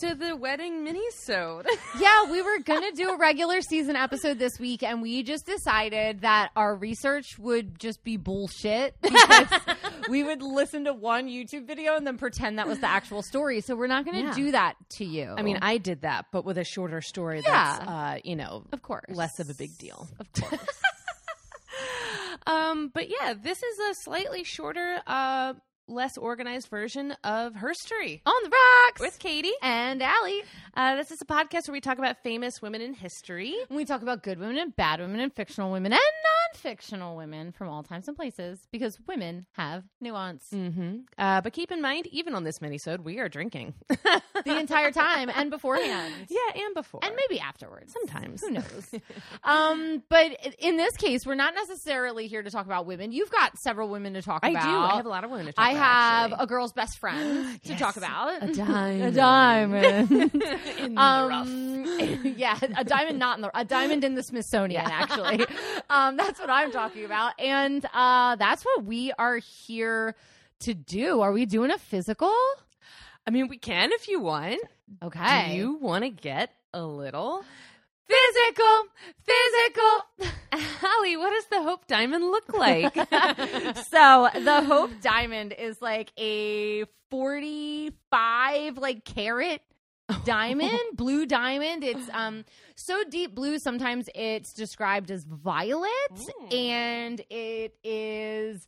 to the wedding mini-sode. yeah, we were gonna do a regular season episode this week, and we just decided that our research would just be bullshit because we would listen to one YouTube video and then pretend that was the actual story. So we're not gonna Yeah. do that to you. I mean, I did that, but with a shorter story Yeah. that's, uh, you know, of course, less of a big deal. Of course. Um, but yeah, this is a slightly shorter, uh, less organized version of Herstory On the rocks with Katie. and Allie. Uh, this is a podcast where we talk about famous women in history. We talk about good women and bad women and fictional women and non-fictional women from all times and places because women have nuance Mm-hmm. Uh, but keep in mind, even on this minisode, we are drinking. the entire time and beforehand. yeah, and before. And maybe afterwards. Sometimes. Who knows? um, but in this case, we're not necessarily here to talk about women. You've got several women to talk I about. I do. I have a lot of women to talk I about, have actually. a girl's best friend to Yes. talk about. A diamond. a diamond. in the rough. um, yeah, a diamond not in the a diamond in the Smithsonian. Actually, um, that's what I'm talking about, and uh, that's what we are here to do. Are we doing a physical? I mean, we can if you want. Okay. Do you want to get a little physical? Physical. Allie, what does the Hope Diamond look like? so the Hope Diamond is like a 45 like carat diamond, blue diamond. It's um so deep blue sometimes it's described as violet Ooh. and it is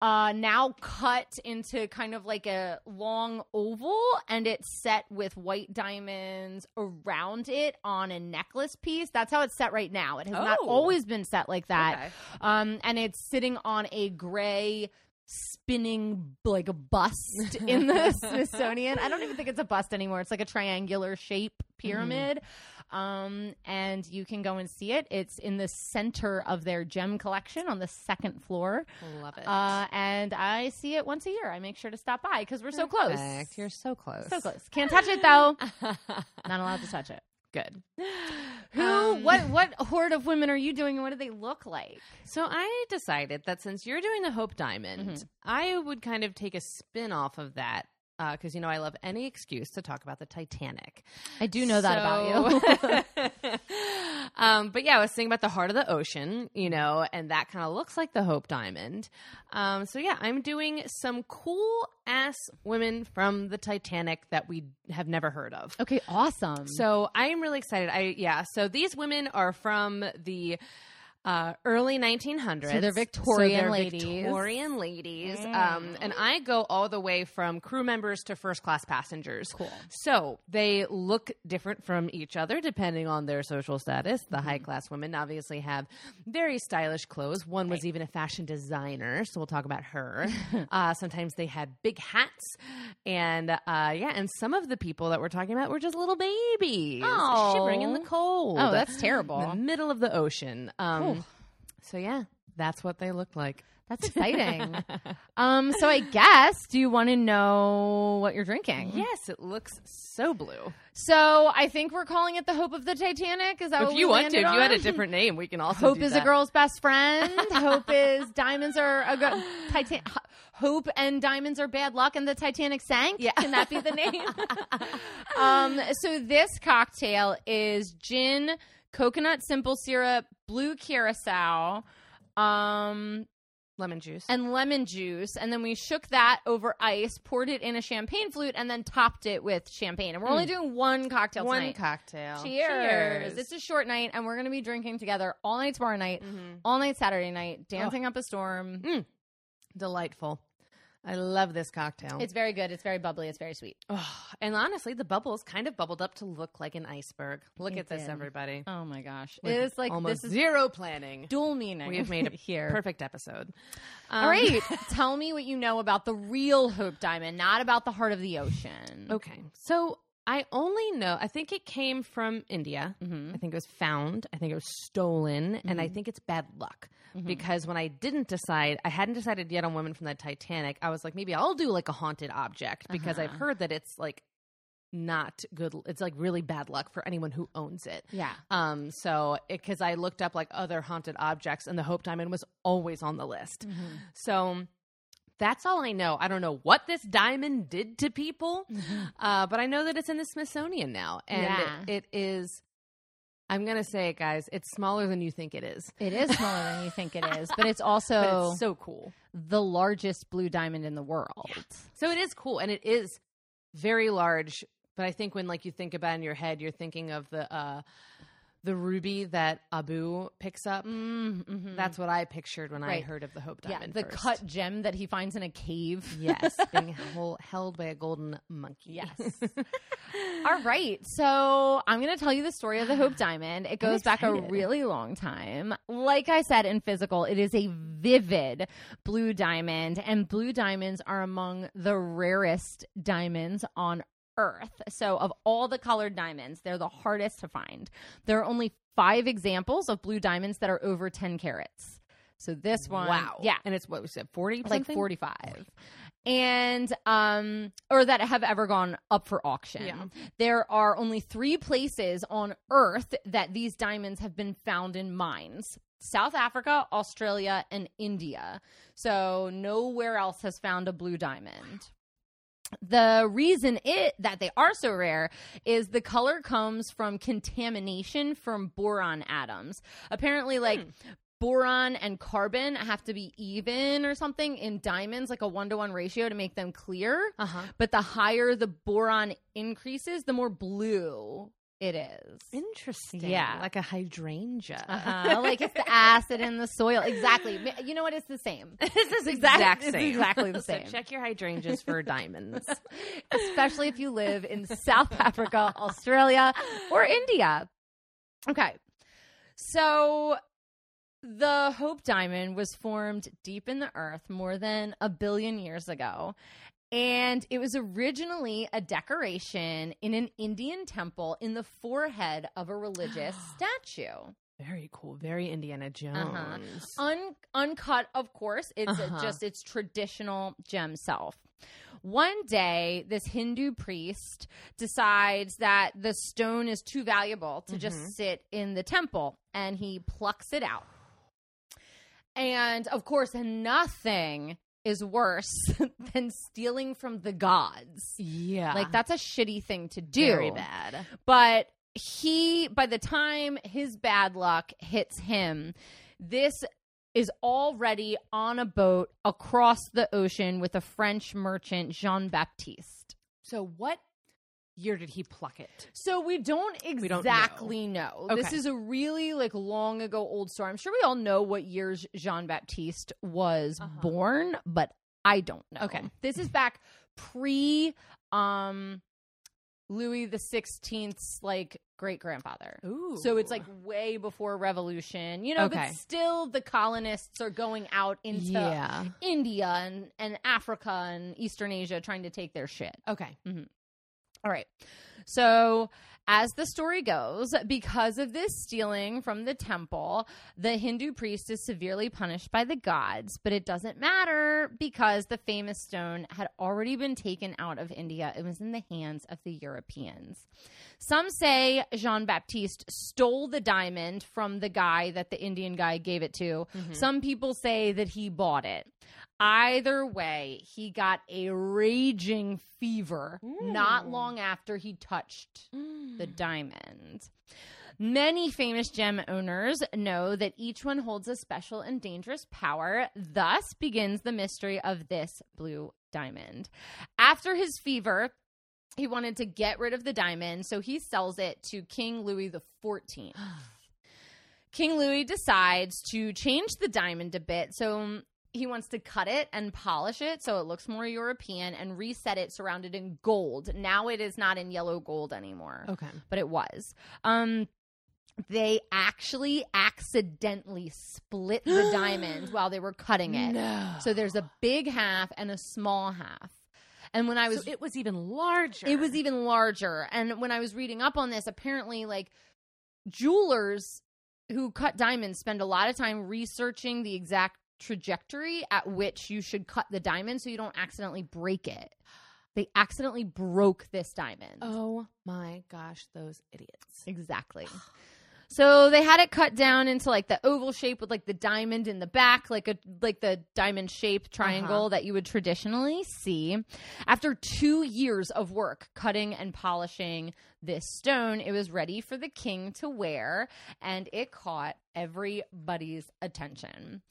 uh now cut into kind of like a long oval and it's set with white diamonds around it on a necklace piece. That's how it's set right now. It has not Oh. always been set like that. Okay. Um, and it's sitting on a gray spinning like a bust in the Smithsonian. I don't even think it's a bust anymore. It's like a triangular shape pyramid. Um, and you can go and see it. It's in the center of their gem collection on the second floor. Love it. Uh, and I see it once a year. I make sure to stop by because we're so close. You're so close. so close. Can't touch it though. Not allowed to touch it. Good. Who? Um, what? What horde of women are you doing, and what do they look like? So I decided that since you're doing the Hope Diamond, Mhm. I would kind of take a spin off of that. Because you know I love any excuse to talk about the Titanic. I do know that about you. you. um, but yeah, I was thinking about the heart of the ocean, you know, and that kind of looks like the Hope Diamond. Um, so yeah, I'm doing some cool ass women from the Titanic that we have never heard of. Okay, awesome. So I am really excited. I yeah. So these women are from the uh, early 1900s. So they're Victorian they're ladies. Victorian ladies. Mm. Um, and I go all the way from crew members to first class passengers. Cool. So they look different from each other depending on their social status. The Mm-hmm. high class women obviously have very stylish clothes. One was even a fashion designer, so we'll talk about her. uh, sometimes they had big hats, and uh, yeah, and some of the people that we're talking about were just little babies, Oh. shivering in the cold. oh, that's terrible. in the middle of the ocean. Um. So yeah, that's what they look like. That's exciting. um, so I guess, do you want to know what you're drinking? Yes, it looks so blue. So I think we're calling it the Hope of the Titanic. Is that if what you want to, if you had a different name, we can also. Hope is that. a girl's best friend. Hope is diamonds are a go- Titan. Hope and diamonds are bad luck, and the Titanic sank. Yeah. can that be the name? um, so this cocktail is gin, coconut simple syrup, blue curacao, um, lemon juice. and lemon juice, and then we shook that over ice, poured it in a champagne flute, and then topped it with champagne. And we're only doing one cocktail one tonight. cocktail. Cheers. It's a short night, and we're going to be drinking together all night tomorrow night, Mhm. all night Saturday night, dancing up a storm. delightful. I love this cocktail. It's very good. It's very bubbly. It's very sweet. oh, and honestly, the bubbles kind of bubbled up to look like an iceberg. Look It at this, did. everybody. Oh my gosh. With it is like almost this is zero planning. dual meaning. We have made a here. perfect episode. All Um, right. Tell me what you know about the real Hope Diamond, not about the heart of the ocean. Okay, so I only know. I think it came from India. Mhm. I think it was found. I think it was stolen, and Mm-hmm. I think it's bad luck because when I didn't decide, I hadn't decided yet on women from the Titanic. I was like, maybe I'll do like a haunted object because I've Uh-huh. heard that it's like not good. It's like really bad luck for anyone who owns it. Yeah. Um, so because I looked up like other haunted objects, and the Hope Diamond was always on the list. Mm-hmm. So That's all I know. I don't know what this diamond did to people, uh, but I know that it's in the Smithsonian now, and Yeah. it, it is. I'm gonna say it, guys. It's smaller than you think it is. It is smaller than you think it is, but it's But also it's so cool. the largest blue diamond in the world. So it is cool, and it is very large. But I think when like you think about it in your head, you're thinking of the uh, the ruby that Abu picks up. Mm-hmm. That's what I pictured when I heard of the Hope yeah, Diamond. the first. cut gem that he finds in a cave. yes, being held, held by a golden monkey. Yes. All right. So I'm going to tell you the story of the Hope Diamond. It goes back a really long time. Like I said in physical, it is a vivid blue diamond, and blue diamonds are among the rarest diamonds on Earth. So, of all the colored diamonds, they're the hardest to find. There are only five examples of blue diamonds that are over 10 carats. So, this one, wow. yeah, and it's what we said, forty, like 45 and um or that have ever gone up for auction Yeah. there are only three places on earth that these diamonds have been found in mines south africa australia and india so nowhere else has found a blue diamond the reason it that they are so rare is the color comes from contamination from boron atoms. Apparently like boron and carbon have to be even or something in diamonds like a one to one ratio to make them clear. Uh huh. but the higher the boron increases the more blue it is Interesting. Yeah. like a hydrangea. uh-huh. like it's the acid in the soil exactly you know what it's the same this is Exact- exact it's same. exactly the So same. check your hydrangeas for diamonds. especially if you live in South Africa, Australia, or India. Okay. So the Hope Diamond was formed deep in the earth more than a billion years ago. And it was originally a decoration in an Indian temple in the forehead of a religious statue. Very cool. Very Indiana Jones. Uh-huh. Un- uncut, of course. It's uh, Uh-huh. just its traditional gem self. One day, this Hindu priest decides that the stone is too valuable to Mhm. just sit in the temple, and he plucks it out. And of course, nothing is worse than stealing from the gods. Yeah. Like, that's a shitty thing to do very bad. but he by the time his bad luck hits him this is already on a boat across the ocean with a french merchant jean baptiste So what year did he pluck it? so we don't We don't exactly know, this is a really like long ago old story i'm sure we all know what years jean baptiste was Uh-huh. born but i don't know Okay. this is back pre um louis the 16th's like great grandfather Ooh. So it's like way before revolution, you know, Okay. but still the colonists are going out into yeah. India and, and Africa and Eastern Asia trying to take their shit. Okay. All right. So, as the story goes, because of this stealing from the temple, the Hindu priest is severely punished by the gods, but it doesn't matter because the famous stone had already been taken out of India. It was in the hands of the Europeans. Some say Jean Baptiste stole the diamond from the guy that the Indian guy gave it to. Mm-hmm. Some people say that he bought it. Either way, he got a raging fever not Mm. long after he touched the diamond. Many famous gem owners know that each one holds a special and dangerous power. Thus begins the mystery of this blue diamond. After his fever, he wanted to get rid of the diamond, so he sells it to King Louis XIV. King Louis decides to change the diamond a bit, so he wants to cut it and polish it so it looks more European and reset it surrounded in gold. Now it is not in yellow gold anymore, Okay. but it was. Um, they actually accidentally split the diamond while they were cutting it. No. So there's a big half and a small half. And when I was So it was even larger. it was even larger. And when I was reading up on this, apparently, like jewelers who cut diamonds spend a lot of time researching the exact trajectory at which you should cut the diamond so you don't accidentally break it. They accidentally broke this diamond. Oh my gosh, those idiots. Exactly. So they had it cut down into like the oval shape with like the diamond in the back, like a like the diamond shaped triangle Uh-huh. that you would traditionally see. After 2 years of work cutting and polishing this stone, it was ready for the king to wear and it caught everybody's attention.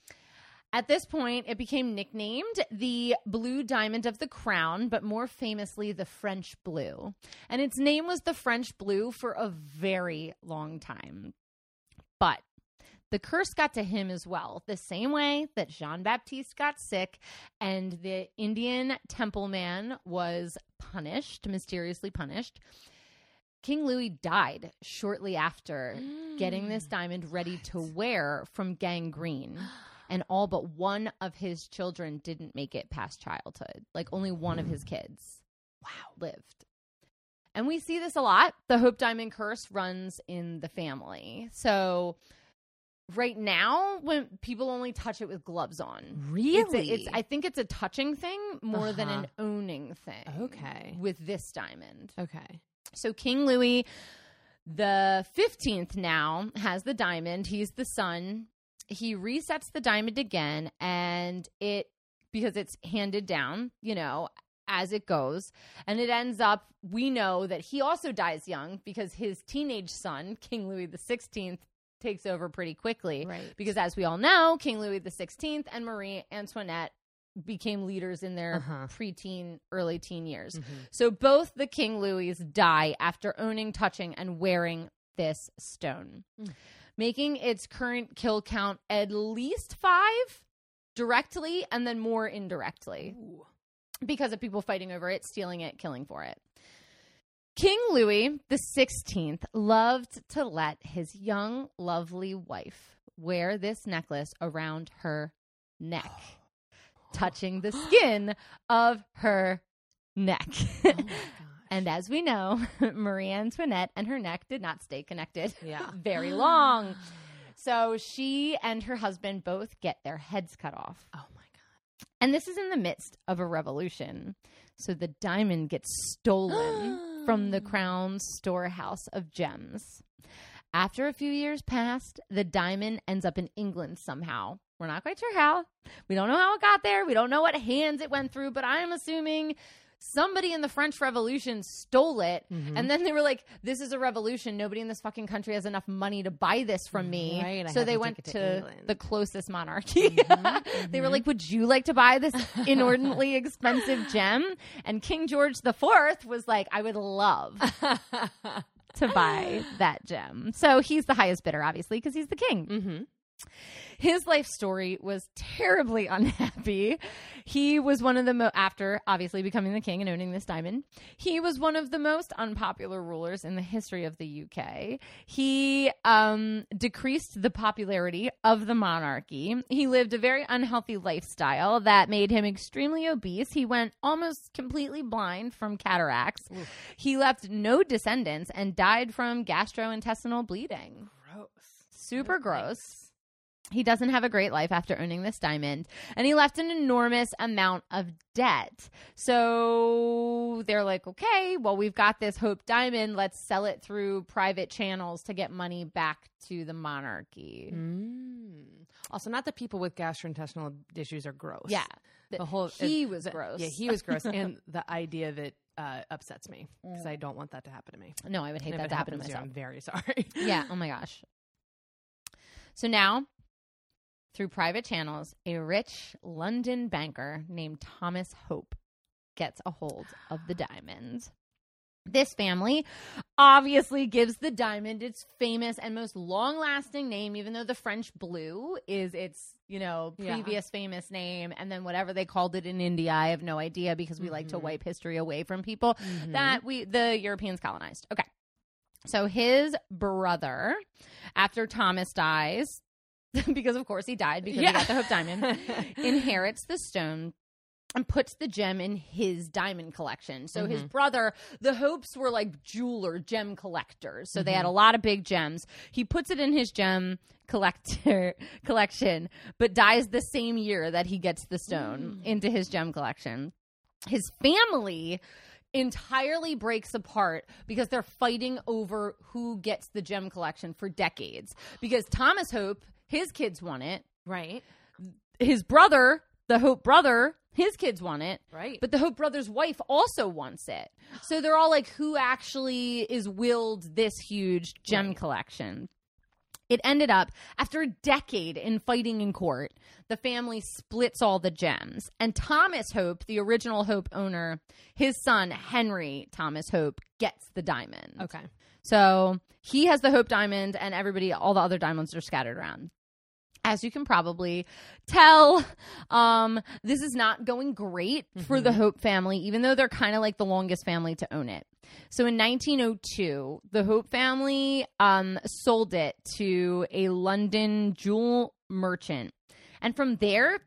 At this point, it became nicknamed the Blue Diamond of the Crown, but more famously, the French Blue. And its name was the French Blue for a very long time. But the curse got to him as well, the same way that Jean Baptiste got sick and the Indian temple man was punished, mysteriously punished. King Louis died shortly after mm. getting this diamond ready to wear from gangrene. And all but one of his children didn't make it past childhood. Like only one of his kids Wow. lived. And we see this a lot. The Hope Diamond curse runs in the family. So right now when people only touch it with gloves on. Really? It's, a, it's I think it's a touching thing more than an Uh-huh. owning thing. Okay. With this diamond. okay. So King Louis the 15th now has the diamond. He's the son. He resets the diamond again and it because it's handed down, you know, as it goes. And it ends up we know that he also dies young because his teenage son, King Louis the 16th takes over pretty quickly Right. because as we all know, King Louis the 16th and Marie Antoinette became leaders in their Uh-huh. preteen early teen years. Mhm. So both the King Louis die after owning, touching, and wearing this stone, Mm. Making its current kill count at least five directly and then more indirectly Ooh. because of people fighting over it, stealing it, killing for it. King Louis the 16th loved to let his young, lovely wife wear this necklace around her neck, touching the skin of her neck. Oh. and as we know, Marie Antoinette and her neck did not stay connected yeah. very long. So she and her husband both get their heads cut off. Oh my god. And this is in the midst of a revolution. So the diamond gets stolen from the crown's storehouse of gems. After a few years passed, the diamond ends up in England somehow. We're not quite sure how. We don't know how it got there. We don't know what hands it went through, but I'm assuming somebody in the French Revolution stole it. Mhm. And then they were like, this is a revolution. Nobody in this fucking country has enough money to buy this from me. Right, so they went to, to the closest monarchy. Mhm, they were mhm. like, would you like to buy this inordinately expensive gem? And King George IV was like, I would love to buy that gem. So he's the highest bidder, obviously, because he's the king. His life story was terribly unhappy. He was one of the mo- after obviously becoming the king and owning this diamond. He was one of the most unpopular rulers in the history of the UK. He um, decreased the popularity of the monarchy. He lived a very unhealthy lifestyle that made him extremely obese. He went almost completely blind from cataracts. He left no descendants and died from gastrointestinal bleeding Gross. super No gross. thanks. He doesn't have a great life after owning this diamond, and he left an enormous amount of debt. So they're like, okay, well, we've got this Hope Diamond. Let's sell it through private channels to get money back to the monarchy. Mm. Also, not that people with gastrointestinal issues are gross. Yeah. the whole he was the- gross. Yeah, he was gross, and the idea of it uh, upsets me because I don't want that to happen to me. no, I would hate And that to happen to happens you, myself. I'm very sorry. yeah. Oh my gosh. So now, through private channels, a rich London banker named Thomas Hope gets a hold of the diamond. This family obviously gives the diamond its famous and most long lasting name, even though the French blue is its, you know, Yeah. previous famous name. And then whatever they called it in India, I have no idea because we like to Mhm. wipe history away from people Mhm. that we the Europeans colonized. Okay. So his brother, after Thomas dies, because of course he died because he got the Hope Diamond, inherits the stone and puts the gem in his diamond collection. So his Mhm. brother, the Hopes were like jeweler gem collectors. So they Mm-hmm. had a lot of big gems. He puts it in his gem collector collection, but dies the same year that he gets the stone Mm. into his gem collection. His family entirely breaks apart because they're fighting over who gets the gem collection for decades. Because Thomas Hope, his kids want it. Right. His brother, the Hope brother, his kids want it. Right. But the Hope brother's wife also wants it. So they're all like, who actually is willed this huge gem Right. collection? It ended up, after a decade in fighting in court, the family splits all the gems. And Thomas Hope, the original Hope owner, his son, Henry Thomas Hope, gets the diamond. okay. So he has the Hope Diamond, and everybody, all the other diamonds are scattered around. As you can probably tell, um, this is not going great for the Hope family, even though they're kind of like the longest family to own it. So in 1902, the Hope family um, sold it to a London jewel merchant. And from there,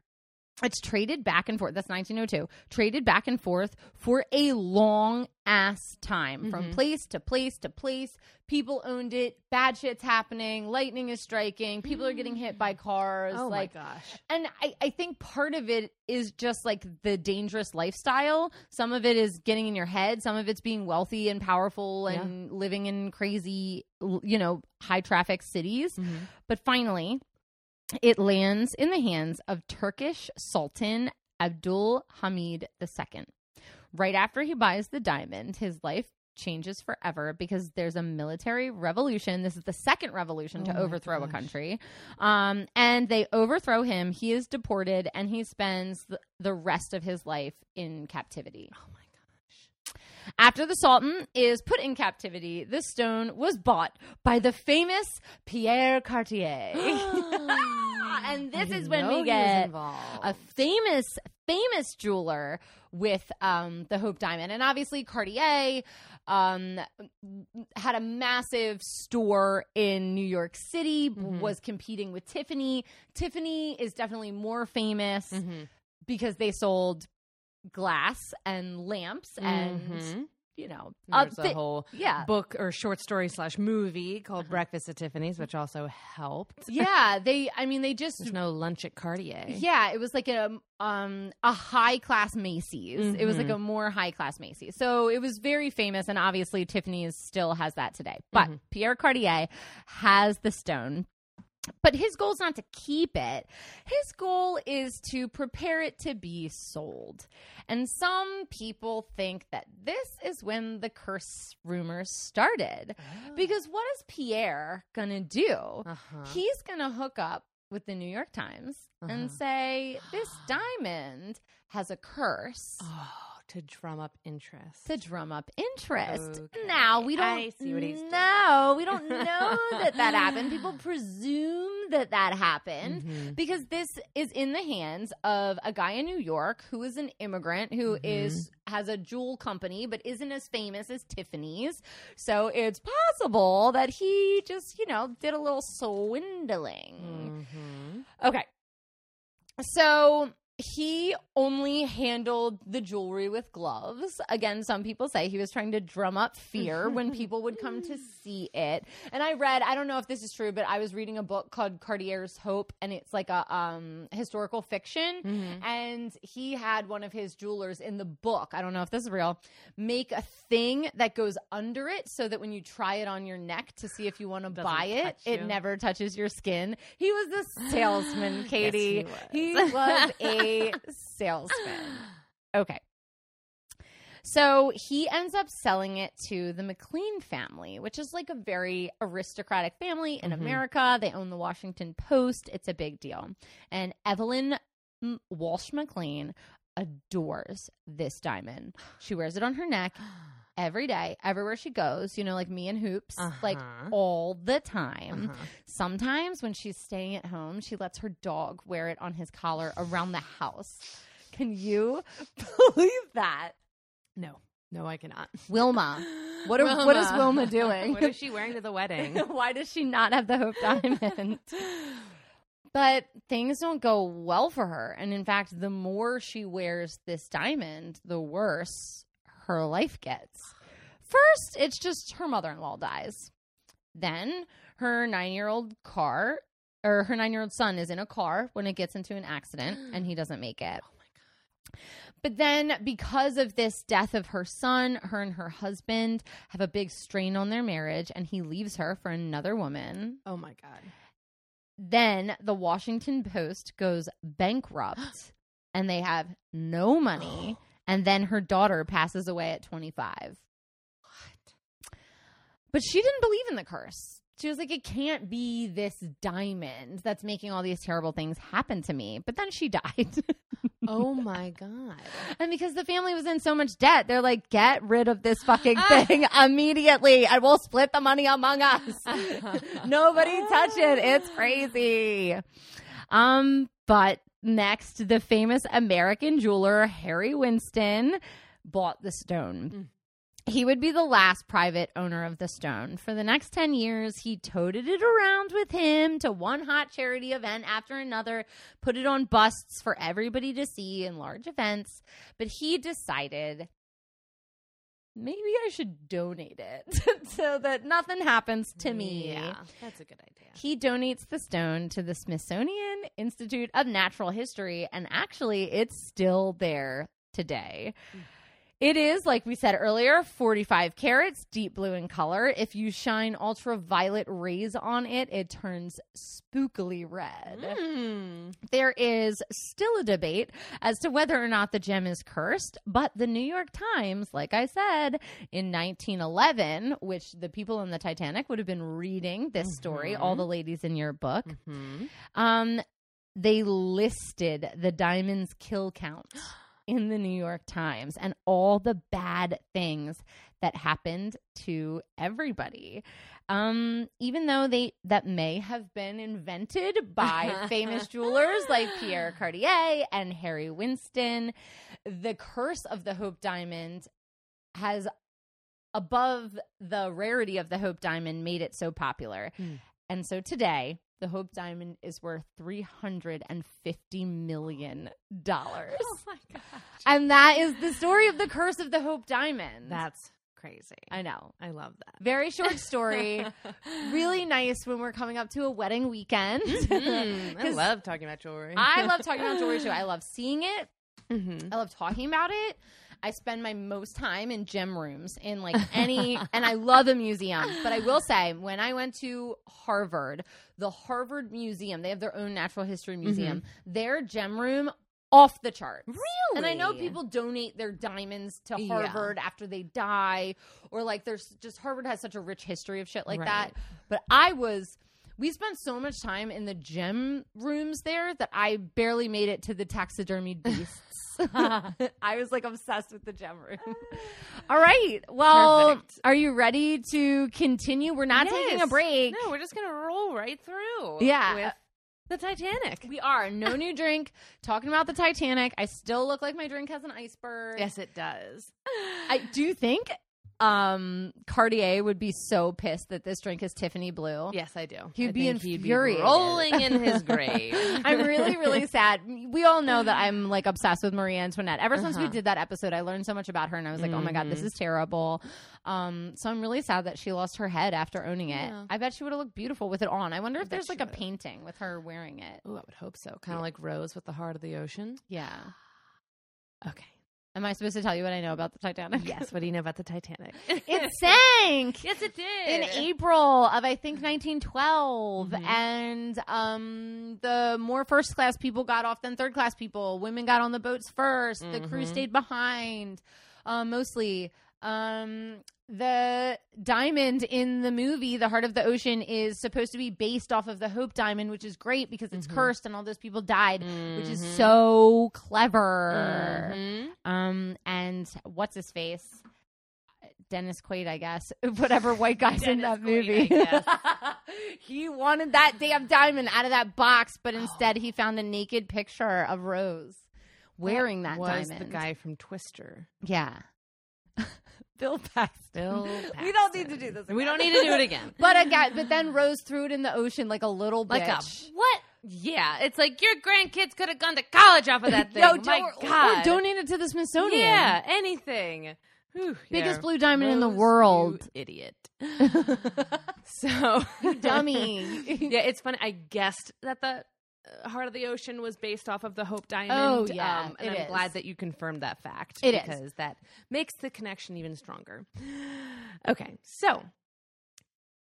it's traded back and forth. That's 1902. Traded back and forth for a long ass time from Mhm. place to place to place. People owned it. Bad shit's happening. Lightning is striking. People are getting hit by cars. Oh like, my gosh. and I, I think part of it is just like the dangerous lifestyle. Some of it is getting in your head. Some of it's being wealthy and powerful and living in crazy, you know, high traffic cities. Mhm. But finally, it lands in the hands of Turkish Sultan Abdul Hamid II. Right after he buys the diamond, his life changes forever because there's a military revolution. This is the second revolution to Oh my overthrow a country. Um, and they overthrow him. He is deported and he spends the, the rest of his life in captivity. Oh my gosh. After the Sultan is put in captivity, this stone was bought by the famous Pierre Cartier. and this is when we get a famous, famous jeweler with um, the Hope Diamond. And obviously, Cartier um, had a massive store in New York City, Mhm. was competing with Tiffany. Tiffany is definitely more famous Mhm. because they sold glass and lamps and Mhm. you know uh, There's a whole yeah book or short story slash movie called Breakfast at Tiffany's, which also helped. yeah they i mean they just There's no lunch at Cartier. yeah it was like a um a high class macy's it was like Mhm. a more high class macy's so it was very famous and obviously tiffany's still has that today but Mhm. pierre cartier has the stone but his goal is not to keep it. His goal is to prepare it to be sold. And some people think that this is when the curse rumors started. Because what is Pierre going to do? uh-huh. He's going to hook up with the New York Times and Uh-huh. say, This diamond has a curse. oh, to drum up interest. To drum up interest. Okay. Now we don't I see what he's know. We don't know that that happened. People presume that that happened Mhm. because this is in the hands of a guy in New York who is an immigrant who is Mhm. has a jewel company but isn't as famous as Tiffany's. So it's possible that he just, you know, did a little swindling. Mhm. Okay. So he only handled the jewelry with gloves. Again, some people say he was trying to drum up fear when people would come to see it. And I read, I don't know if this is true, but I was reading a book called Cartier's Hope, and it's like a um, historical fiction. Mhm. And he had one of his jewelers in the book, I don't know if this is real, make a thing that goes under it so that when you try it on your neck to see if you want to buy it, touch it never touches your skin. He was a salesman, Katie. he he was. was a salesman. Okay. So he ends up selling it to the McLean family, which is like a very aristocratic family in Mhm. America. They own the Washington Post. It's a big deal. And Evelyn Walsh McLean adores this diamond. She wears it on her neck every day, everywhere she goes, you know, like me and Hoops, like Uh-huh. all the time. Uh-huh. Sometimes when she's staying at home, she lets her dog wear it on his collar around the house. Can you believe that? No, no, I cannot. Wilma. What are- what is Wilma doing? what is she wearing to the wedding? Why does she not have the Hope Diamond? but things don't go well for her. And in fact, the more she wears this diamond, the worse her life gets. First, it's just her mother in law dies. Then her nine year old car, or her nine year old son is in a car when it gets into an accident and he doesn't make it. oh my god. But then, because of this death of her son, her and her husband have a big strain on their marriage, and he leaves her for another woman. Oh my god. Then the Washington Post goes bankrupt and they have no money. And then her daughter passes away at 25. What? But she didn't believe in the curse. She was like, it can't be this diamond that's making all these terrible things happen to me. But then she died. Oh my god. and because the family was in so much debt, they're like, get rid of this fucking thing immediately and we'll split the money among us. Nobody touch it. It's crazy. Um, but next, the famous American jeweler Harry Winston bought the stone. Mm. He would be the last private owner of the stone. For the next 10 years, he toted it around with him to one hot charity event after another, put it on busts for everybody to see in large events. But he decided maybe I should donate it so that nothing happens to me. Yeah, that's a good idea. He donates the stone to the Smithsonian Institute of Natural History, and actually, it's still there today. Mm. It is, like we said earlier, 45 carats, deep blue in color. If you shine ultraviolet rays on it, it turns spookily red. Mm. There is still a debate as to whether or not the gem is cursed, but the New York Times, like I said, in 1911, which the people in the Titanic would have been reading this story, all the ladies in your book, hmm um, they listed the diamond's kill count in the New York Times and all the bad things that happened to everybody. Um, even though they that may have been invented by famous jewelers like Pierre Cartier and Harry Winston, the curse of the Hope Diamond has above the rarity of the Hope Diamond made it so popular. Hmm. And so today, the Hope Diamond is worth $350 million. Oh my god. And that is the story of the curse of the Hope Diamond. That's crazy. I know. I love that. Very short story. really nice when we're coming up to a wedding weekend. Mm, I love talking about jewelry. I love talking about jewelry too. I love seeing it. Mhm. I love talking about it. I spend my most time in gem rooms in like any, and I love a museum. But I will say, when I went to Harvard, the Harvard Museum, they have their own natural history mm-hmm. museum. Their gem room off the charts. Really? And I know people donate their diamonds to Yeah. Harvard after they die, or like there's just Harvard has such a rich history of shit like Right. that. But I was. We spent so much time in the gem rooms there that I barely made it to the taxidermy beasts. I was like obsessed with the gem room. All right. Well, Perfect. are you ready to continue? We're not taking a break. No, we're just gonna roll right through. Yeah. with uh, the Titanic. We are. No new drink. Talking about the Titanic. I still look like my drink has an iceberg. yes, it does. I do think um Cartier would be so pissed that this drink is Tiffany blue. Yes, I do. He'd I be he'd infuriated. rolling in his grave. I'm really, really sad. We all know that I'm like obsessed with Marie Antoinette. Ever since we Uh-huh. did that episode, I learned so much about her, and I was like, "Oh my god, this Mhm. is terrible." Um, so I'm really sad that she lost her head after owning it. Yeah. I bet she would have looked beautiful with it on. I wonder I if there's like a painting with her wearing it. Oh, I would hope so. Kind of like Rose with the heart of the ocean. Yeah. Okay. Am I supposed to tell you what I know about the Titanic? Yes. What do you know about the Titanic? it sank. yes, it did. in April of I think 1912, Mhm. and um, the more first class people got off than third class people. Women got on the boats 1st The crew Mhm. stayed behind, uh, mostly. Um, the diamond in the movie, The Heart of the Ocean, is supposed to be based off of the Hope Diamond, which is great because it's Mhm. cursed and all those people died, which is Mhm. so clever. Mhm. Um, and what's his face? Dennis Quaid, I guess. Whatever white guy's in that Quaid, movie. He wanted that damn diamond out of that box, but instead he found a naked picture of Rose wearing that, was diamond. the guy from Twister. Yeah. Bill Paxton. Bill. We don't need to do this. We don't need to do it again. but again, but then Rose threw it in the ocean like a little Like a bitch. what? Yeah, it's like your grandkids could have gone to college off of that thing. Yo, My or- God. Or donate it to the Smithsonian. Yeah, anything. Whew, Biggest yeah. blue diamond in the world. idiot. so Dummy. yeah, it's funny. I guessed that the Heart of the Ocean was based off of the Hope Diamond. Oh, yeah, um, and I'm is. glad that you confirmed that fact It is. because that makes the connection even stronger. Okay, so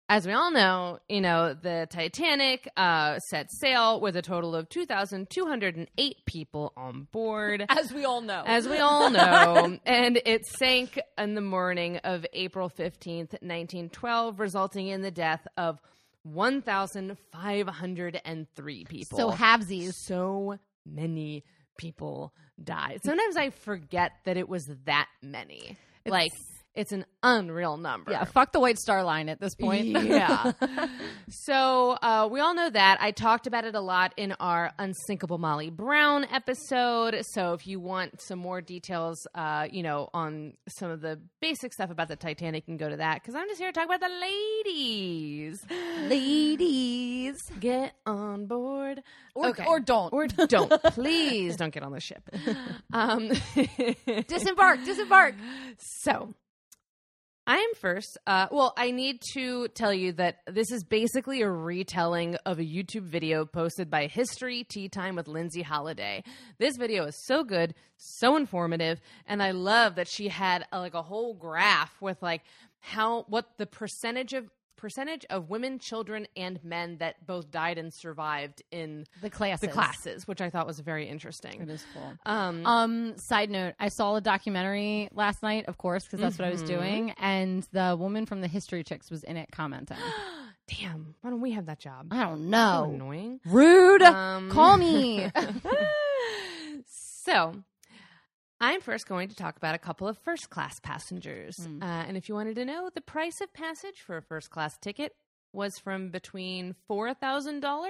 as we all know, you know, the Titanic uh, set sail with a total of 2,208 people on board. As we all know. As we all know, and it sank in the morning of April 15th, 1912, resulting in the death of 1,503 people. so halvesies. so many people died. Sometimes I forget that it was that many. like, it's an unreal number. Yeah, fuck the White Star Line at this point. Yeah. so uh, we all know that. I talked about it a lot in our Unsinkable Molly Brown episode. So if you want some more details, uh, you know, on some of the basic stuff about the Titanic, you can go to that because I'm just here to talk about the ladies. Ladies. Get on board. Or, Okay. or don't. Or don't. Please don't get on the ship. Um, disembark, disembark. So, I am first. Uh, well, I need to tell you that this is basically a retelling of a YouTube video posted by History Tea Time with Lindsay Holiday. This video is so good, so informative, and I love that she had uh, like a whole graph with like how what the percentage of percentage of women, children, and men that both died and survived in The classes. the classes, which I thought was very interesting. It is cool. Um, Um, side note, I saw a documentary last night, of course, because that's what I was Mm-hmm. doing, and the woman from the History Chicks was in it commenting. damn, why don't we have that job? I don't So know. annoying. Rude. Um, Call me. so, I'm first going to talk about a couple of first class passengers. Hmm. Uh, and if you wanted to know, the price of passage for a first class ticket was from between $4,000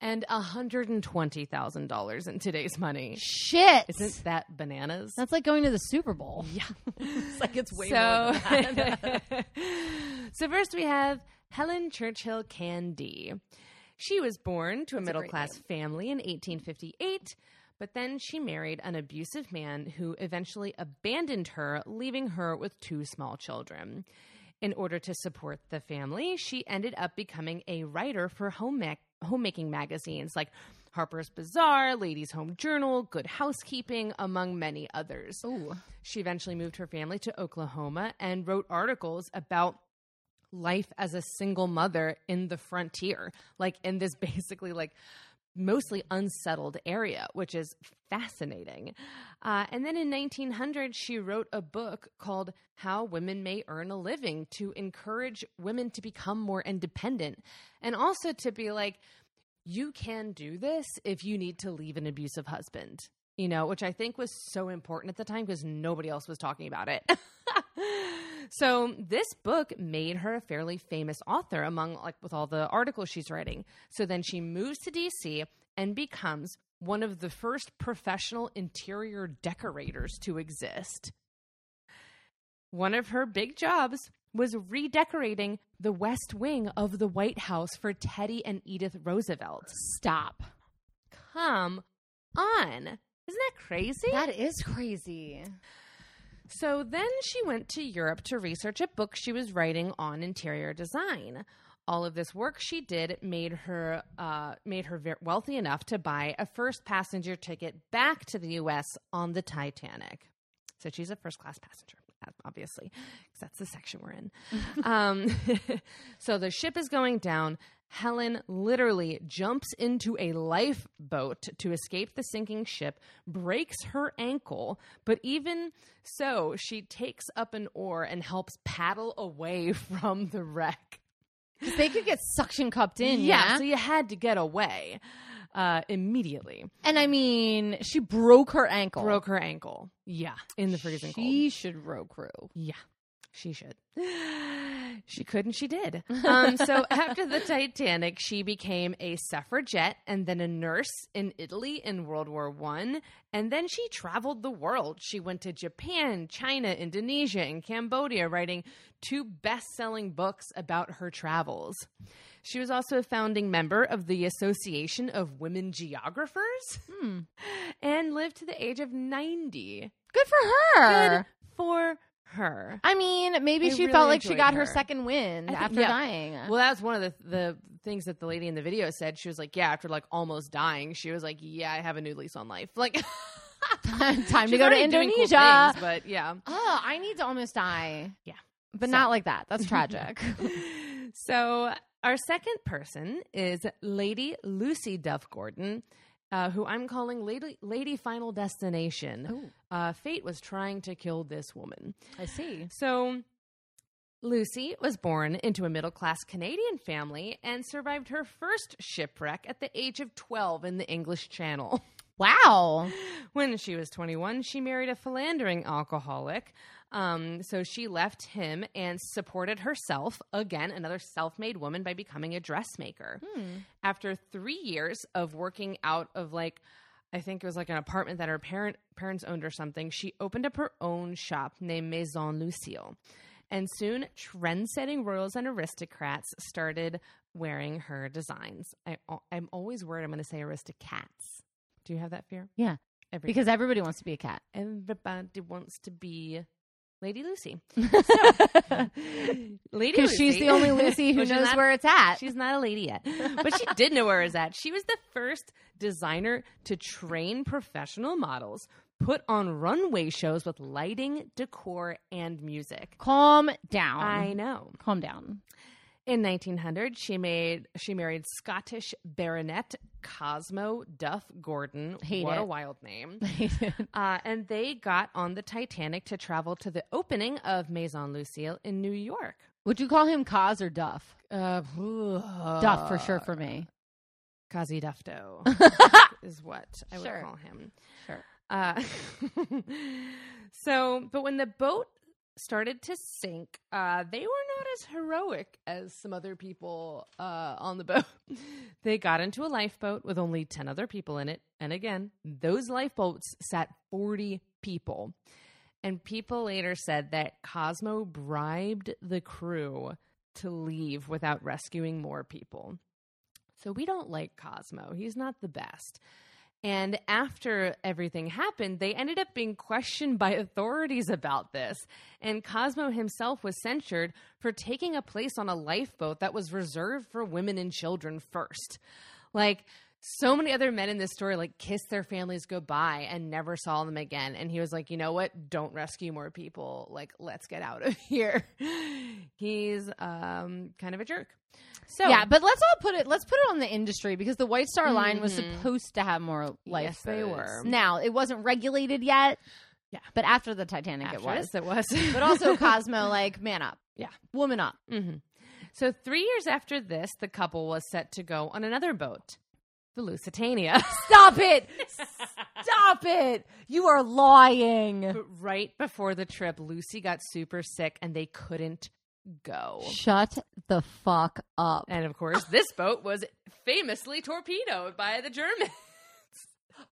and $120,000 in today's money. Shit. Isn't that bananas? That's like going to the Super Bowl. yeah. It's like it's way so, more than that. so first we have Helen Churchill Candee. She was born to a middle class family in 1858, but then she married an abusive man who eventually abandoned her, leaving her with two small children. In order to support the family, she ended up becoming a writer for home homemaking magazines like Harper's Bazaar, Ladies' Home Journal, Good Housekeeping, among many others. Ooh. She eventually moved her family to Oklahoma and wrote articles about life as a single mother in the frontier, like in this basically like mostly unsettled area, which is fascinating. Uh, and then in 1900, she wrote a book called How Women May Earn a Living to encourage women to become more independent and also to be like, you can do this if you need to leave an abusive husband, you know, which I think was so important at the time because nobody else was talking about it. so this book made her a fairly famous author among like with all the articles she's writing. So then she moves to DC and becomes one of the first professional interior decorators to exist. One of her big jobs was redecorating the West Wing of the White House for Teddy and Edith Roosevelt. Stop. Come on. Isn't that crazy? That is crazy. So then she went to Europe to research a book she was writing on interior design. All of this work she did made her uh, made her wealthy enough to buy a first passenger ticket back to the U.S. on the Titanic. So she's a first class passenger, obviously, because that's the section we're in. um, so the ship is going down. Helen literally jumps into a lifeboat to escape the sinking ship, breaks her ankle, but even so, she takes up an oar and helps paddle away from the wreck. Because they could get suction cupped in. Yeah, Yeah. so you had to get away uh, immediately. and I mean, she broke her ankle. Broke her ankle. Yeah, in the freezing cold. She should row crew. Yeah, she should. She could and she did. Um, so after the Titanic, she became a suffragette and then a nurse in Italy in World War One, and then she traveled the world. She went to Japan, China, Indonesia, and Cambodia, writing two best-selling books about her travels. She was also a founding member of the Association of Women Geographers Hmm. and lived to the age of 90. Good for her. Good for her. I mean, maybe I she really felt like she got her her. second wind think- after yeah. dying. Well, that's one of the the things that the lady in the video said. She was like, "Yeah, after like almost dying, she was like, yeah, I have a new lease on life." Like, Time to go to doing cool Indonesia. things, but yeah. oh, I need to almost die. Yeah. But So- not like that. That's tragic. So our second person is Lady Lucy Duff Gordon, uh, who I'm calling Lady Lady Final Destination. Uh, fate was trying to kill this woman. I see. So Lucy was born into a middle class Canadian family and survived her first shipwreck at the age of 12 in the English Channel. Wow. When she was 21, she married a philandering alcoholic. Um, so she left him and supported herself, again, another self made woman, by becoming a dressmaker. After three years of working out of like, I think it was like an apartment that her parent parents owned or something, she opened up her own shop named Maison Lucille. And soon, trend setting royals and aristocrats started wearing her designs. I, I'm always worried I'm going to say aristocrats. Do you have that fear? Yeah. Every, Because everybody wants to be a cat. everybody wants to be Lady Lucy. So, Lady Because she's the only Lucy who knows not- where it's at. She's not a lady yet, but she did know where it was at. She was the first designer to train professional models, put on runway shows with lighting, decor, and music. Calm down. I know. Calm down. In 1900, she made she married Scottish baronet Cosmo Duff Gordon. Hate what a wild name! Uh, and they got on the Titanic to travel to the opening of Maison Lucille in New York. Would you call him Cos or Duff? Uh, Duff for sure for me. Kazi Dufto is what I would call him. Sure. Uh, so, but when the boat started to sink, uh, they were not as heroic as some other people uh, on the boat. they got into a lifeboat with only 10 other people in it. And again, those lifeboats sat 40 people. And people later said that Cosmo bribed the crew to leave without rescuing more people. So we don't like Cosmo. He's not the best. And after everything happened, they ended up being questioned by authorities about this. And Cosmo himself was censured for taking a place on a lifeboat that was reserved for women and children first. Like, so many other men in this story like kissed their families goodbye and never saw them again. And he was like you know what? Don't rescue more people. Like let's get out of here. He's um kind of a jerk so yeah, but let's all put it. Let's put it on the industry because the White Star Line was Mhm. supposed to have more life. Yes, they were. Now it wasn't regulated yet. Yeah. but after the Titanic, after it was. it was But also Cosmo, like man up, Yeah. woman up. Mm-hmm. So three years after this, the couple was set to go on another boat, the Lusitania. Stop it! Stop it! You are lying. but right before the trip, Lucy got super sick and they couldn't go. Shut the fuck up. And of course, this boat was famously torpedoed by the Germans.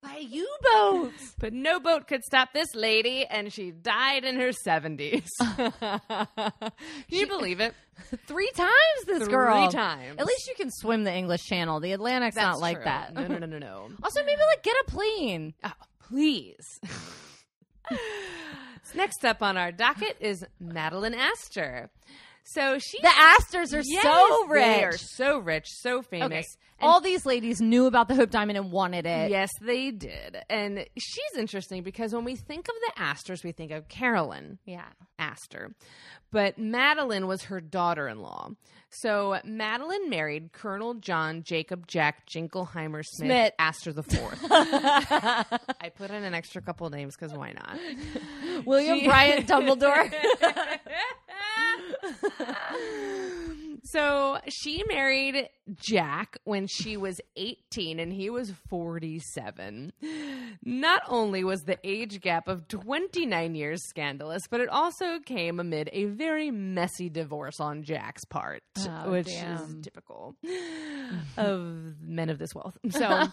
By U boats. But no boat could stop this lady, and she died in her 70s. Can you believe it? Three times this Three girl. times. At least you can swim the English Channel. The Atlantic's That's not like true. that. No, no, no, no, no. Also, maybe like get a plane. Oh, please. Next up on our docket is Madeleine Astor. So she The Astors are Yes, so rich. They are so rich, so famous. Okay. All these ladies knew about the Hope Diamond and wanted it. Yes, they did. And she's interesting because when we think of the Astors, we think of Carolyn Yeah. Astor. But Madeleine was her daughter in law. So Madeline married Colonel John Jacob Jack Jingleheimer Smith, Smith. Astor the Fourth. I put in an extra couple names because why not? William She- Bryant Dumbledore. so she married Jack when she was 18 and he was 47. Not only was the age gap of 29 years scandalous, but it also came amid a very messy divorce on Jack's part, Oh, which damn. is typical of men of this wealth. So.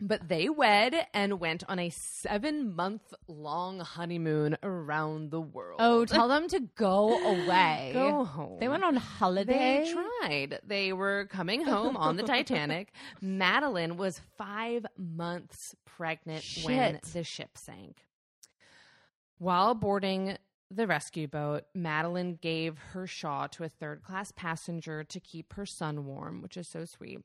But they wed and went on a seven month long honeymoon around the world. oh, tell them to go away. Go home. They went on holiday. They tried. They were coming home on the Titanic. Madeleine was five months pregnant when the ship sank. While boarding the rescue boat, Madeleine gave her shawl to a third class passenger to keep her son warm, which is so sweet.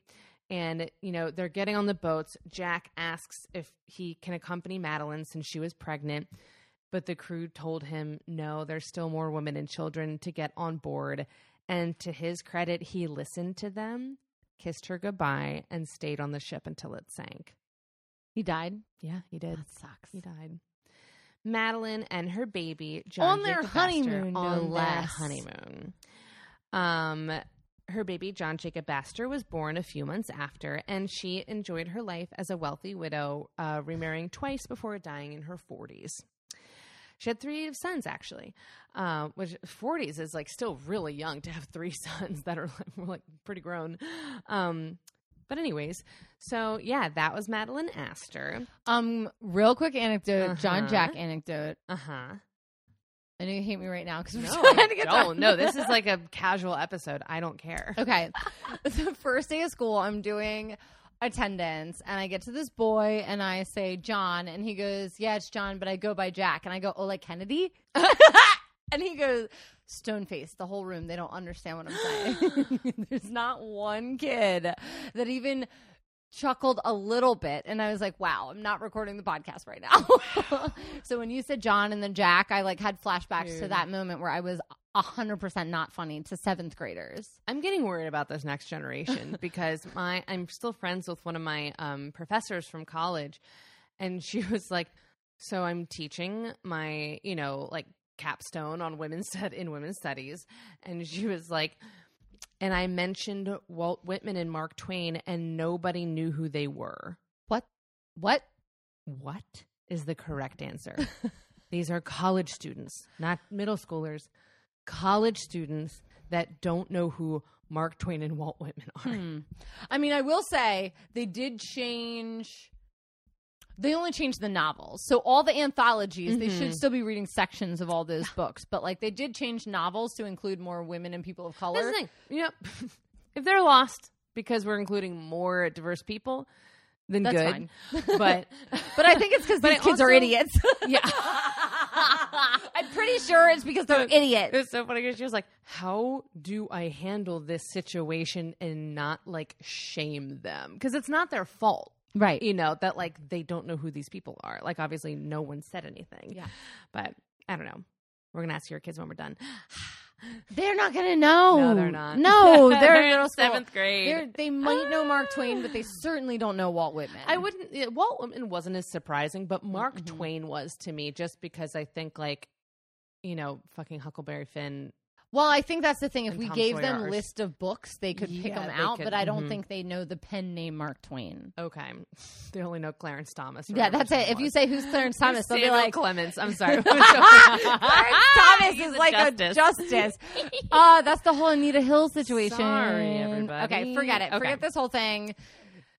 And, you know, they're getting on the boats. Jack asks if he can accompany Madeleine since she was pregnant. But the crew told him, no, there's still more women and children to get on board. And to his credit, he listened to them, kissed her goodbye, and stayed on the ship until it sank. He died. Yeah, he did. That sucks. He died. Madeleine and her baby John On their honeymoon, no on their honeymoon. Um, her baby John Jacob Astor was born a few months after, and she enjoyed her life as a wealthy widow, uh, remarrying twice before dying in her forties. She had three sons, actually, uh, which forties is like still really young to have three sons that are like, like pretty grown. Um, but anyways, so yeah, that was Madeleine Astor. Um, real quick anecdote, John Uh-huh. Jack anecdote. Uh huh. I know you hate me right now because No, we're trying to get don't. done. No, this is like a casual episode. I don't care. Okay. the first day of school, I'm doing attendance, and I get to this boy, and I say John, and he goes, "Yeah, it's John, but I go by Jack." And I go, "Oh, like Kennedy?" and he goes, "Stone face." The whole room, they don't understand what I'm saying. There's not one kid that even chuckled a little bit and i was like wow i'm not recording the podcast right now so when you said john and then jack i like had flashbacks to that moment where i was 100% not funny to seventh graders I'm getting worried about this next generation because my I'm still friends with one of my um, professors from college, and she was like, "So I'm teaching my you know like capstone on women's in women's studies," and she was like. And I mentioned Walt Whitman and Mark Twain, and nobody knew who they were. what what What is the correct answer? These are college students, not middle schoolers. College students that don't know who Mark Twain and Walt Whitman are. Hmm. I mean, I will say they did change. They only changed the novels, so all the anthologies they should Mhm. still be reading sections of all those books. But like they did change novels to include more women and people of color. That's the thing. Yep. if they're lost because we're including more diverse people, then That's good. fine. But But I think it's because these kids are idiots. yeah, I'm pretty sure it's because they're idiots. was so funny because she was like, "How do I handle this situation and not like shame them? Because it's not their fault." Right. you know that like they don't know who these people are like obviously no one said anything Yeah. but i don't know we're gonna ask your kids when we're done They're not gonna know. no they're not No, they're, in middle school. seventh grade They're, they might know Mark Twain, but they certainly don't know Walt Whitman. i wouldn't yeah, walt whitman wasn't as surprising but mark Mhm. twain was to me just because i think like you know fucking huckleberry finn Well, I think that's the thing. If And we Tom gave Sawyer them are- list of books, they could pick Yeah, them they out. could- but I don't mhm. think they know the pen name Mark Twain. okay they only know clarence thomas or Yeah, whatever that's his it. name If you was. say who's Clarence Thomas, they'll be Samuel like, clemens i'm sorry Clarence Thomas He's is like a justice. Ah, that's the whole Anita Hill situation. Sorry, everybody. Okay, forget it. Okay. Forget this whole thing.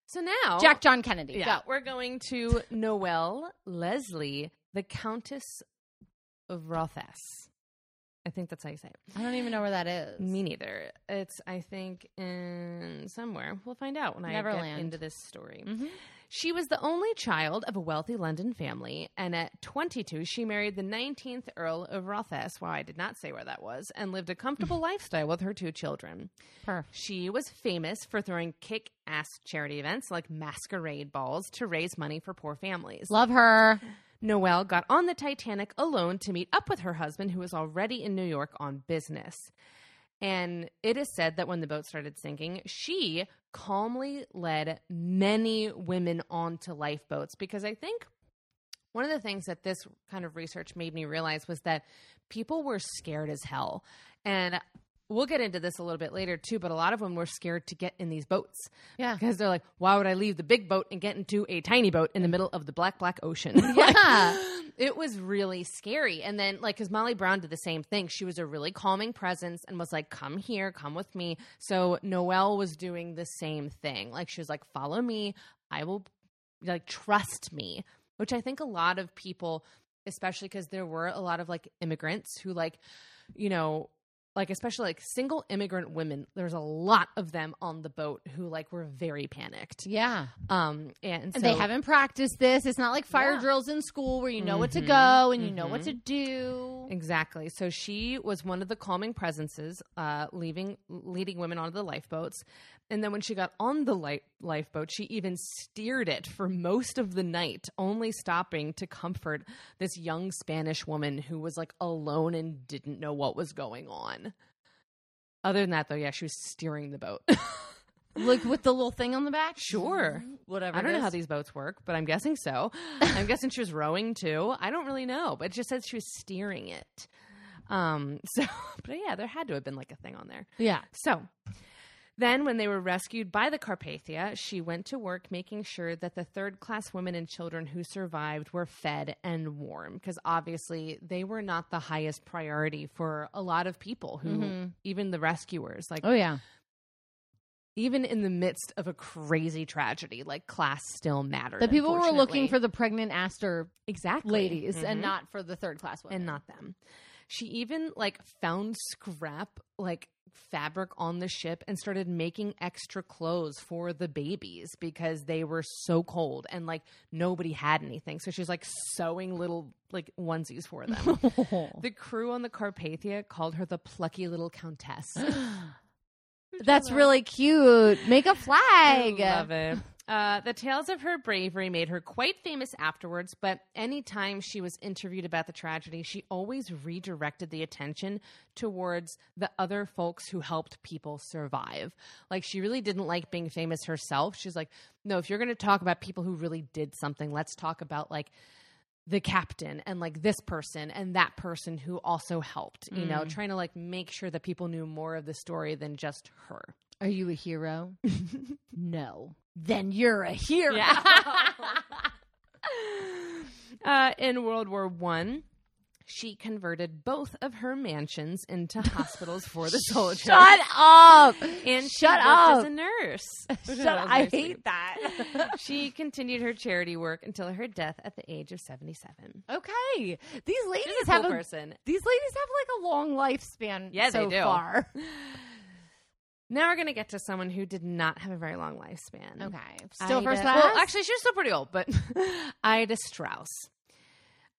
so now Jack John Kennedy. Yeah, Go. we're going to Noël Leslie, the Countess of Rothes. I think that's how you say it. I don't even know where that is. Me neither. It's I think in somewhere. We'll find out when I Neverland. get into this story. Mhm. She was the only child of a wealthy London family, and at 22, she married the 19th Earl of Rothes. Well, I did not say where that was, and lived a comfortable lifestyle with her two children. Perfect. She was famous for throwing kick ass charity events like masquerade balls to raise money for poor families. Love her. Noël got on the Titanic alone to meet up with her husband, who was already in New York on business. And it is said that when the boat started sinking, she calmly led many women onto lifeboats because I think one of the things that this kind of research made me realize was that people were scared as hell. And we'll get into this a little bit later too, but a lot of them were scared to get in these boats Yeah. because they're like, why would I leave the big boat and get into a tiny boat in the middle of the black, black ocean? Yeah. it was really scary. And then, like, because Molly Brown did the same thing, she was a really calming presence and was like, come here, come with me. So Noël was doing the same thing. Like, she was like, follow me. I will, like, trust me, which I think a lot of people, especially because there were a lot of like immigrants who, like, you know, like especially like single immigrant women there's a lot of them on the boat who like were very panicked Yeah. um and, And they haven't practiced this. It's not like fire Yeah. drills in school where you know what to Mhm. go and you know what Mhm. to do. Exactly. So she was one of the calming presences, uh, leaving leading women onto the lifeboats. And then when she got on the light, lifeboat, she even steered it for most of the night, only stopping to comfort this young Spanish woman who was like alone and didn't know what was going on. Other than that, though, yeah, she was steering the boat. Like with the little thing on the back? Sure. Whatever. I don't know how these boats work, but I'm guessing so. I'm guessing she was rowing too. I don't really know, but it just says she was steering it. Um, so, but yeah, there had to have been like a thing on there. Yeah. So then, when they were rescued by the Carpathia, she went to work making sure that the third class women and children who survived were fed and warm, because obviously they were not the highest priority for a lot of people who, Mhm. even the rescuers, like Oh yeah. even in the midst of a crazy tragedy, like class still mattered. The people were looking for the pregnant Astor exactly ladies Mhm. and not for the third class women. and not them. She even like found scrap like fabric on the ship and started making extra clothes for the babies because they were so cold and like nobody had anything. So she's like sewing little like onesies for them. the crew on the Carpathia called her the plucky little countess. That's really cute. Make a flag. I love it. Uh, the tales of her bravery made her quite famous afterwards, but anytime she was interviewed about the tragedy, she always redirected the attention towards the other folks who helped people survive. Like, she really didn't like being famous herself. She's like, no, if you're going to talk about people who really did something, let's talk about like the captain and like this person and that person who also helped, you know, trying to like make sure that people knew more of the story than just her. Are you a hero? no. Then you're a hero. Yeah. uh, in World War One, she converted both of her mansions into hospitals for the soldiers. Shut up. And she Shut worked up. as a nurse. Shut I up. I hate that. She continued her charity work until her death at the age of 77. okay. These ladies a have cool a person. these ladies have like a long lifespan Yeah, they so do. far. Now we're going to get to someone who did not have a very long lifespan. Okay. Still Ida- first class? Well, actually, she's still pretty old, but Ida Straus.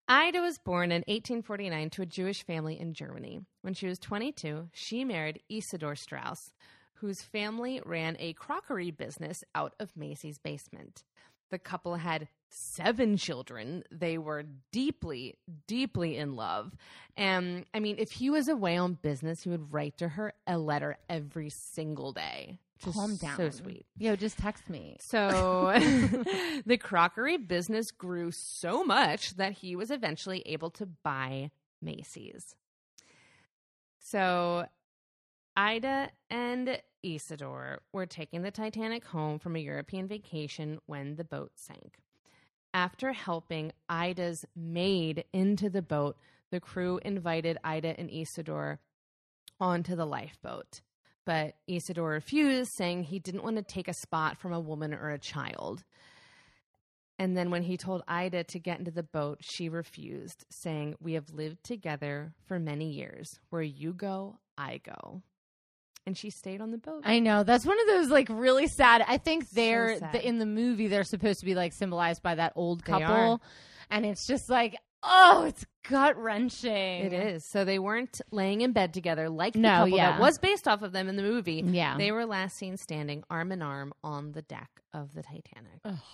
Ida was born in 1849 to a Jewish family in Germany. When she was 22, she married Isidor Straus, whose family ran a crockery business out of Macy's basement. The couple had seven children. They were deeply, deeply in love. And I mean, if he was away on business, he would write to her a letter every single day. Just Calm down. So sweet. Yo, just text me. So the crockery business grew so much that he was eventually able to buy Macy's. So Ida and Isidor were taking the Titanic home from a European vacation when the boat sank. After helping Ida's maid into the boat, the crew invited Ida and Isidor onto the lifeboat. But Isidor refused, saying he didn't want to take a spot from a woman or a child. And then when he told Ida to get into the boat, she refused, saying, We have lived together for many years. Where you go, I go. And she stayed on the boat. I know that's one of those like really sad. I think they're sad. the, in the movie they're supposed to be like symbolized by that old couple, and it's just like oh, it's gut wrenching. It is. So they weren't laying in bed together like the No, couple yeah. that was based off of them in the movie. Yeah. They were last seen standing arm in arm on the deck of the Titanic. Ugh.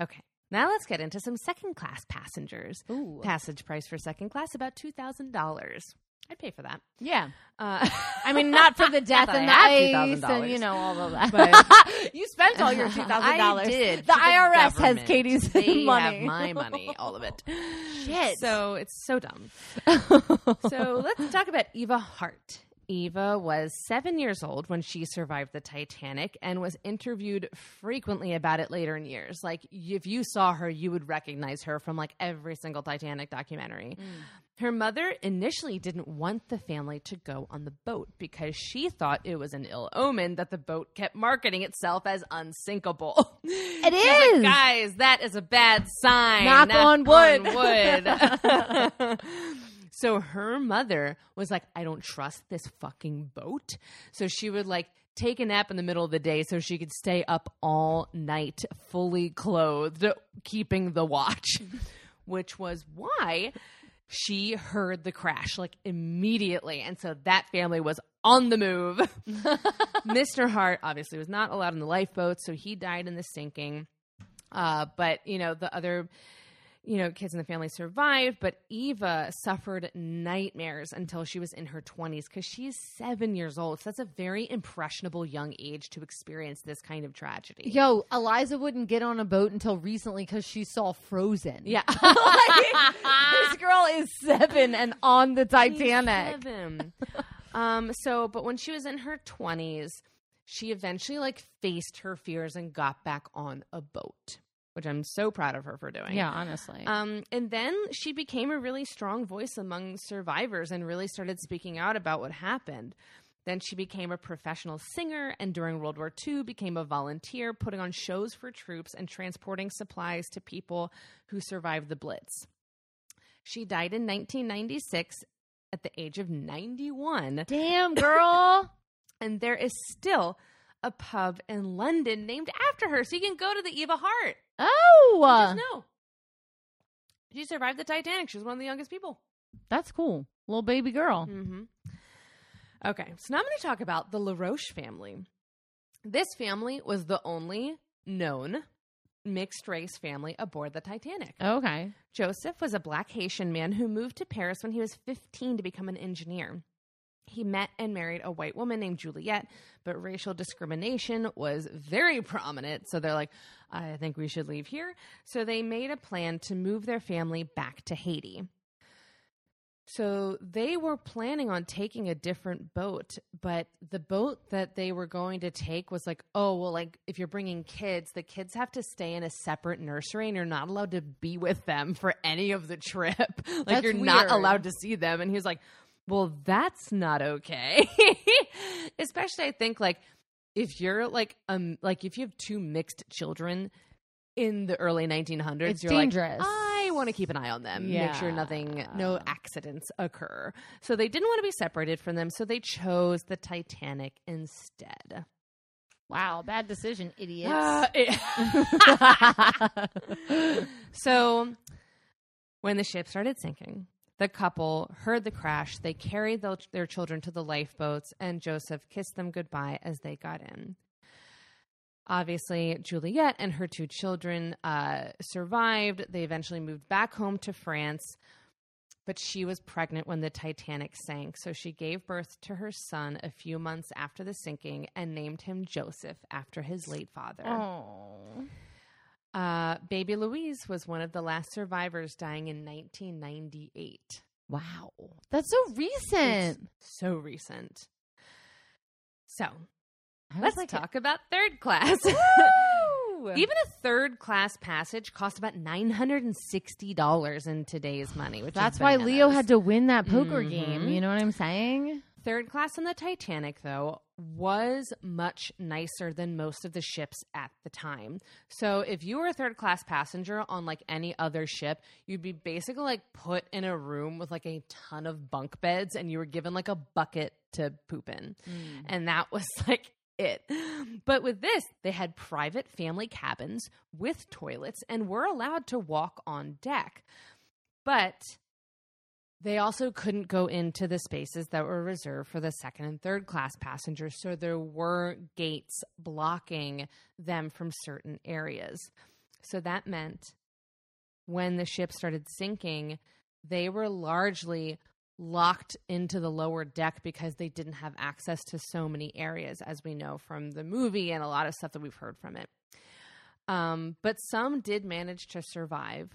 Okay. Now let's get into some second class passengers. Ooh. Passage price for second class about $2,000. I'd pay for that. Yeah. Uh, I mean, not for the death and the that ice and you know all of that. But- you spent all your two thousand dollars. I did. The IRS has government. Katie's they money. have my money, all of it. Shit. So it's so dumb. so let's talk about Eva Hart. Eva was seven years old when she survived the Titanic and was interviewed frequently about it later in years. Like, if you saw her, you would recognize her from like every single Titanic documentary. Her mother initially didn't want the family to go on the boat because she thought it was an ill omen that the boat kept marketing itself as unsinkable. It is. guys, that is a bad sign. Knock on wood." wood. So her mother was like, I don't trust this fucking boat. So she would like take a nap in the middle of the day so she could stay up all night fully clothed, keeping the watch, which was why she heard the crash like immediately. And so that family was on the move. Mr. Hart obviously was not allowed in the lifeboat, so he died in the sinking. Uh, but, you know, the other you know, kids in the family survived, but Eva suffered nightmares until she was in her 20s because she's seven years old. So that's a very impressionable young age to experience this kind of tragedy. Yo, Eliza wouldn't get on a boat until recently because she saw Frozen. Yeah. Like, this girl is seven and on the Titanic. Seven. um, so, but when she was in her 20s, she eventually like faced her fears and got back on a boat, which I'm so proud of her for doing. Yeah, honestly. Um, and then she became a really strong voice among survivors and really started speaking out about what happened. Then she became a professional singer and during World War II became a volunteer, putting on shows for troops and transporting supplies to people who survived the Blitz. She died in 1996 at the age of 91. Damn, girl. And there is still a pub in London named after her. So you can go to the Eva Hart. oh, know. She survived the Titanic. She was one of the youngest people. that's cool. Little baby girl. Mm-hmm. Okay, so now I'm going to talk about the LaRoche family. This family was the only known mixed race family aboard the Titanic. Okay. Joseph was a black Haitian man who moved to Paris when he was 15 to become an engineer. He met and married a white woman named Juliette, but racial discrimination was very prominent. So they're like, I think we should leave here. So they made a plan to move their family back to Haiti. So they were planning on taking a different boat, but the boat that they were going to take was like, oh, well, like if you're bringing kids, the kids have to stay in a separate nursery and you're not allowed to be with them for any of the trip. like That's you're not allowed to see them. And he was like, well, that's not okay. Especially, I think, like if you're like um like if you have two mixed children in the early 1900s, It's you're dangerous. like, I want to keep an eye on them, make sure nothing, no accidents occur. So they didn't want to be separated from them, so they chose the Titanic instead. Wow, bad decision, idiots. Uh, it- so when the ship started sinking, the couple heard the crash. They carried the, their children to the lifeboats, and Joseph kissed them goodbye as they got in. Obviously, Juliette and her two children uh, survived. They eventually moved back home to France, but she was pregnant when the Titanic sank. So she gave birth to her son a few months after the sinking and named him Joseph after his late father. oh. Uh, baby Louise was one of the last survivors, dying in 1998. Wow. That's so recent. So recent. So let's like, talk about third class. Even a third class passage cost about nine hundred and sixty dollars in today's money, which That's why Leo had to win that poker Mhm. game. You know what I'm saying? Third class on the Titanic, though, was much nicer than most of the ships at the time. So, if you were a third class passenger on like any other ship, you'd be basically like put in a room with like a ton of bunk beds and you were given like a bucket to poop in. Hmm. And that was like it. But with this, they had private family cabins with toilets and were allowed to walk on deck. But they also couldn't go into the spaces that were reserved for the second and third class passengers. So there were gates blocking them from certain areas. So that meant when the ship started sinking, they were largely locked into the lower deck because they didn't have access to so many areas, as we know from the movie and a lot of stuff that we've heard from it. Um, but some did manage to survive.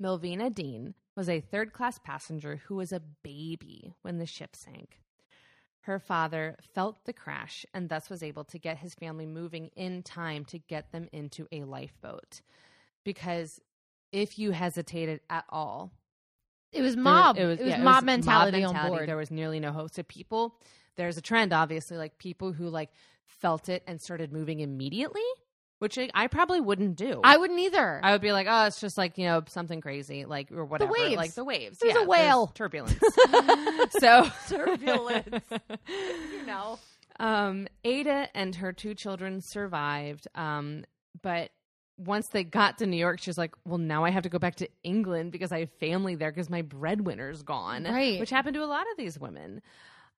Millvina Dean was a third class passenger who was a baby when the ship sank. Her father felt the crash and thus was able to get his family moving in time to get them into a lifeboat. Because if you hesitated at all, It was mob. It was, yeah, mob, mentality on mentality. board. There was nearly no hope. So people, there's a trend, obviously, like people who like felt it and started moving immediately which I, I probably wouldn't do. I wouldn't either. I would be like, oh, it's just like you know something crazy, like or whatever, waves. like the waves. There's Yeah, a whale. turbulence. so Turbulence. you know. Um, Ada and her two children survived, um, but once they got to New York, she's like, "Well, now I have to go back to England because I have family there because my breadwinner's gone." Right. which happened to a lot of these women.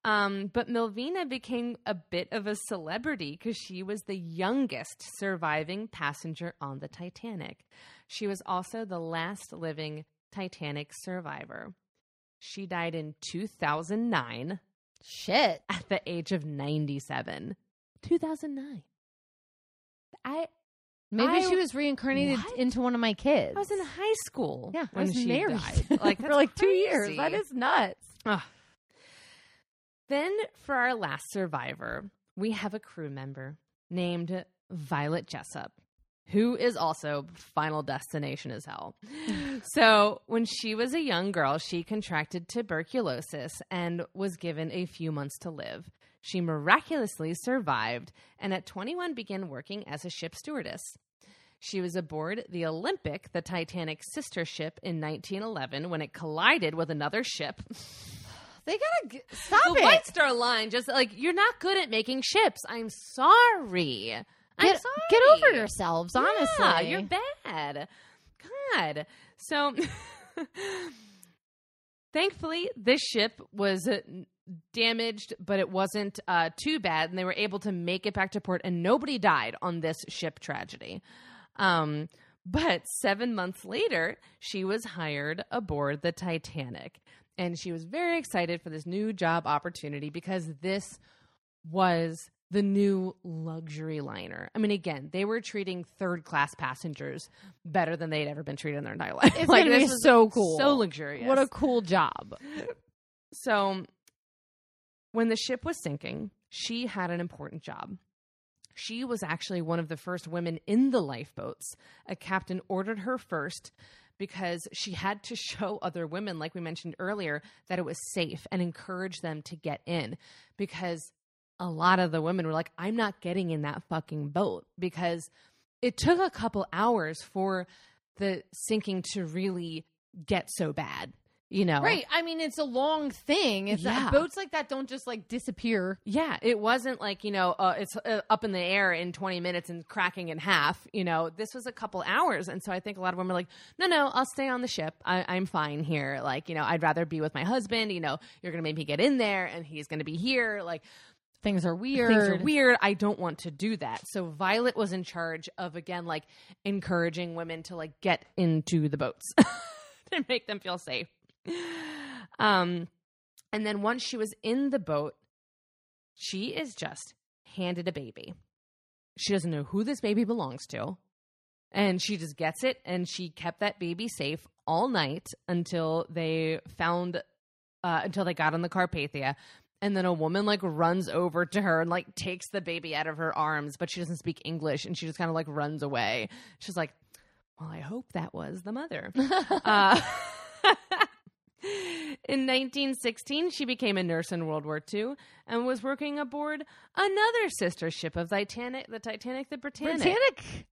Um, but Millvina became a bit of a celebrity because she was the youngest surviving passenger on the Titanic. She was also the last living Titanic survivor. She died in 2009 Shit. at the age of 97. 2009. I Maybe I- she was reincarnated What? into one of my kids. I was in high school yeah, I when was she married died. Like for like two years. That is nuts. Ugh. Then for our last survivor, we have a crew member named Violet Jessop, who is also Final Destination as hell. so, when she was a young girl, she contracted tuberculosis and was given a few months to live. She miraculously survived and at 21 began working as a ship stewardess. She was aboard the Olympic, the Titanic sister ship, in 1911 when it collided with another ship. They gotta g- stop the it. White Star Line, just like you're not good at making ships. I'm sorry. I'm Get, sorry. get over yourselves, honestly. Yeah, you're bad. God. So, thankfully, this ship was uh, damaged, but it wasn't uh, too bad, and they were able to make it back to port, and nobody died on this ship tragedy. Um, but seven months later, she was hired aboard the Titanic, and she was very excited for this new job opportunity because this was the new luxury liner. I mean, again, they were treating third class passengers better than they'd ever been treated in their entire life. It's be this was so cool. so luxurious. What a cool job. So, when the ship was sinking, she had an important job. She was actually one of the first women in the lifeboats. A captain ordered her first because she had to show other women, like we mentioned earlier, that it was safe and encourage them to get in because a lot of the women were like, I'm not getting in that fucking boat because it took a couple hours for the sinking to really get so bad, you know? Right. I mean, it's a long thing. It's Yeah. boats like that don't just like disappear. Yeah, it wasn't like, you know, uh, it's uh, up in the air in 20 minutes and cracking in half. You know, this was a couple hours. And so I think a lot of women are like, no, no, I'll stay on the ship. I- I'm fine here. Like, you know, I'd rather be with my husband. You know, you're going to make me get in there and he's going to be here. Like, Things are weird. things are weird. I don't want to do that. So Violet was in charge of, again, like encouraging women to like get into the boats to make them feel safe. Um, and then once she was in the boat, she is just handed a baby. She doesn't know who this baby belongs to. And she just gets it and she kept that baby safe all night until they found uh, until they got on the Carpathia. And then a woman like runs over to her and like takes the baby out of her arms, but she doesn't speak English and she just kind of like runs away. She's like, Well, I hope that was the mother. uh, in 1916, she became a nurse in World War II and was working aboard another sister ship of Titanic, the Titanic, the Britannic. Britannic.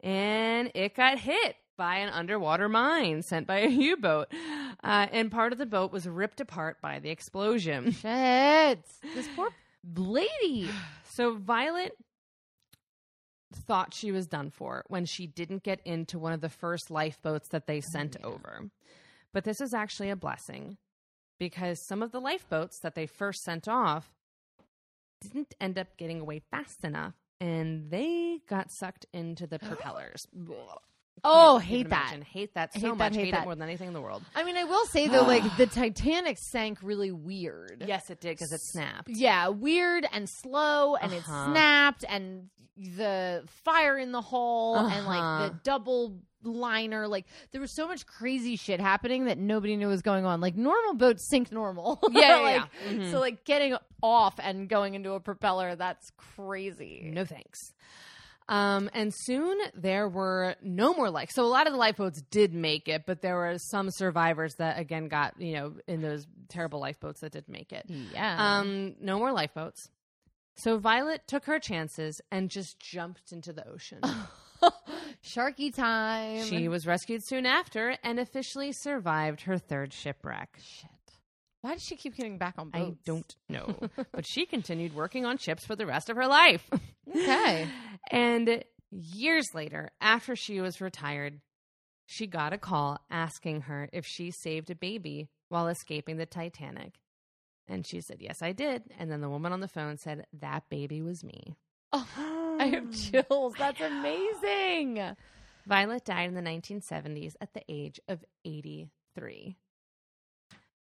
And it got hit by an underwater mine sent by a U boat. Uh, and part of the boat was ripped apart by the explosion. Shit. This poor lady. So Violet thought she was done for when she didn't get into one of the first lifeboats that they sent over. But this is actually a blessing because some of the lifeboats that they first sent off didn't end up getting away fast enough and they got sucked into the propellers. Oh, hate that. imagine. Hate that so Hate that, much. hate Hate, that. it more than anything in the world. I mean, I will say though, like the Titanic sank really weird. Yes, it did because it snapped. Yeah, weird and slow, and it Uh-huh. snapped, and the fire in the hull, and like Uh-huh. the double liner. Like there was so much crazy shit happening that nobody knew was going on. Like normal boats sink normal. Yeah, yeah, like, yeah. Mhm. So like getting off and going into a propeller, that's crazy. No thanks. Um, and soon there were no more like so a lot of the lifeboats did make it, but there were some survivors that again got, you know, in those terrible lifeboats that did make it. Yeah. Um, no more lifeboats. So Violet took her chances and just jumped into the ocean. Sharky time. she was rescued soon after and officially survived her third shipwreck. Shit. Why does she keep getting back on boats? I don't know. but she continued working on ships for the rest of her life. Okay. And years later, after she was retired, she got a call asking her if she saved a baby while escaping the Titanic. And she said, Yes, I did. And then the woman on the phone said, That baby was me. Oh, I have chills. That's amazing. Violet died in the 1970s at the age of 83.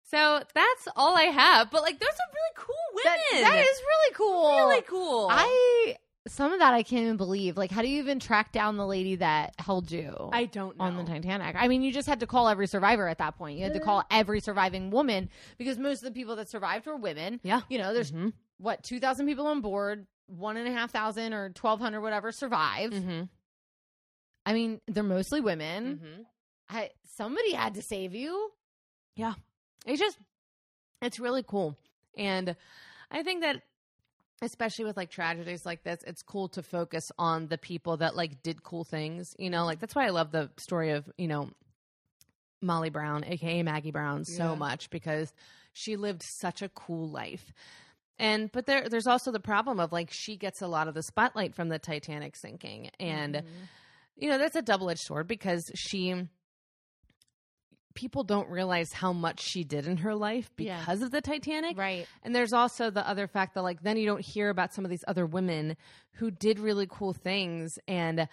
So that's all I have. But like, those are really cool That, women. that is really cool. really cool. I some of that I can't even believe. Like, how do you even track down the lady that held you? I don't know. on the Titanic. I mean, you just had to call every survivor at that point. You had to call every surviving woman because most of the people that survived were women. Yeah. You know, there's Mhm. what two thousand people on board, one and a half thousand or twelve hundred, whatever, survived. Mhm. I mean, they're mostly women. Mhm. I, somebody had to save you. Yeah, it's just, it's really cool. And I think that, especially with like tragedies like this, it's cool to focus on the people that like did cool things. You know, like that's why I love the story of, you know, Molly Brown, aka Maggie Brown, so Yeah. much because she lived such a cool life. And but there there's also the problem of like she gets a lot of the spotlight from the Titanic sinking. And Mm-hmm. you know, that's a double edged sword because she people don't realize how much she did in her life Yeah. because of the Titanic. right. And there's also the other fact that like then you don't hear about some of these other women who did really cool things and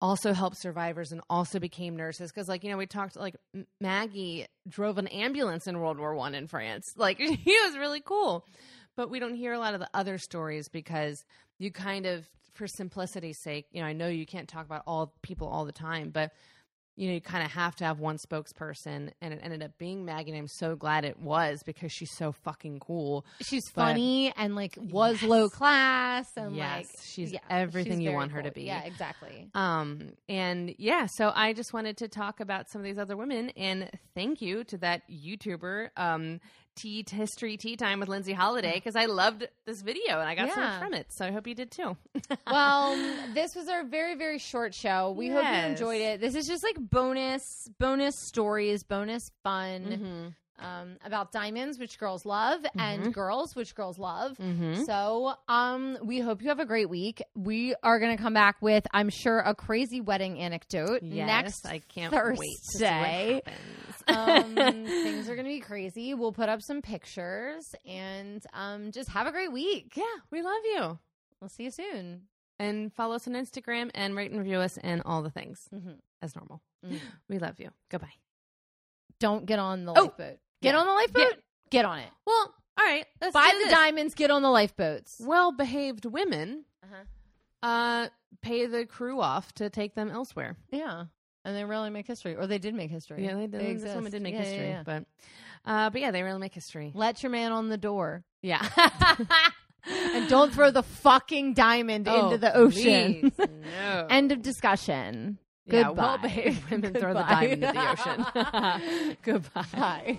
also helped survivors and also became nurses because like you know we talked like Maggie drove an ambulance in World War 1 in France. Like he was really cool. But we don't hear a lot of the other stories because you kind of for simplicity's sake, you know, I know you can't talk about all people all the time, but you know, you kind of have to have one spokesperson, and it ended up being Maggie. And I'm so glad it was because she's so fucking cool. She's But- funny and like was Yes. low class and Yes, like she's yeah, everything she's you want her to be. Yeah, exactly. Um, and yeah, so I just wanted to talk about some of these other women, and thank you to that YouTuber, um, Tea History Tea Time with Lindsay Holiday, because I loved this video and I got so much from it. So I hope you did too. well, this was our very very short show. We hope you enjoyed it. This is just like bonus bonus stories, bonus fun Mhm. um, about diamonds, which girls love, and girls, which girls love. Mhm. So, um, we hope you have a great week. We are going to come back with, I'm sure, a crazy wedding anecdote Yes, next I can't wait to see what Thursday. happens. Um, things are going to be crazy. We'll put up some pictures and um, just have a great week. yeah, we love you. We'll see you soon. And follow us on Instagram and rate and review us and all the things mm-hmm. as normal. Mhm. We love you. Goodbye. Don't get on the Oh, lifeboat. Get yeah. on the lifeboat. Get, on it. Well, all right. Let's Buy the this. diamonds. Get on the lifeboats. Well behaved women Uh-huh. uh, pay the crew off to take them elsewhere. Yeah. And they really make history, or they did make history. Yeah, they did. this woman did make Yeah, yeah, history, yeah. but uh, but yeah, they really make history. Let your man on the door. Yeah, And don't throw the fucking diamond Oh, into the ocean. please, no. End of discussion. yeah, Goodbye. well behaved women throw the diamond into the ocean. Goodbye.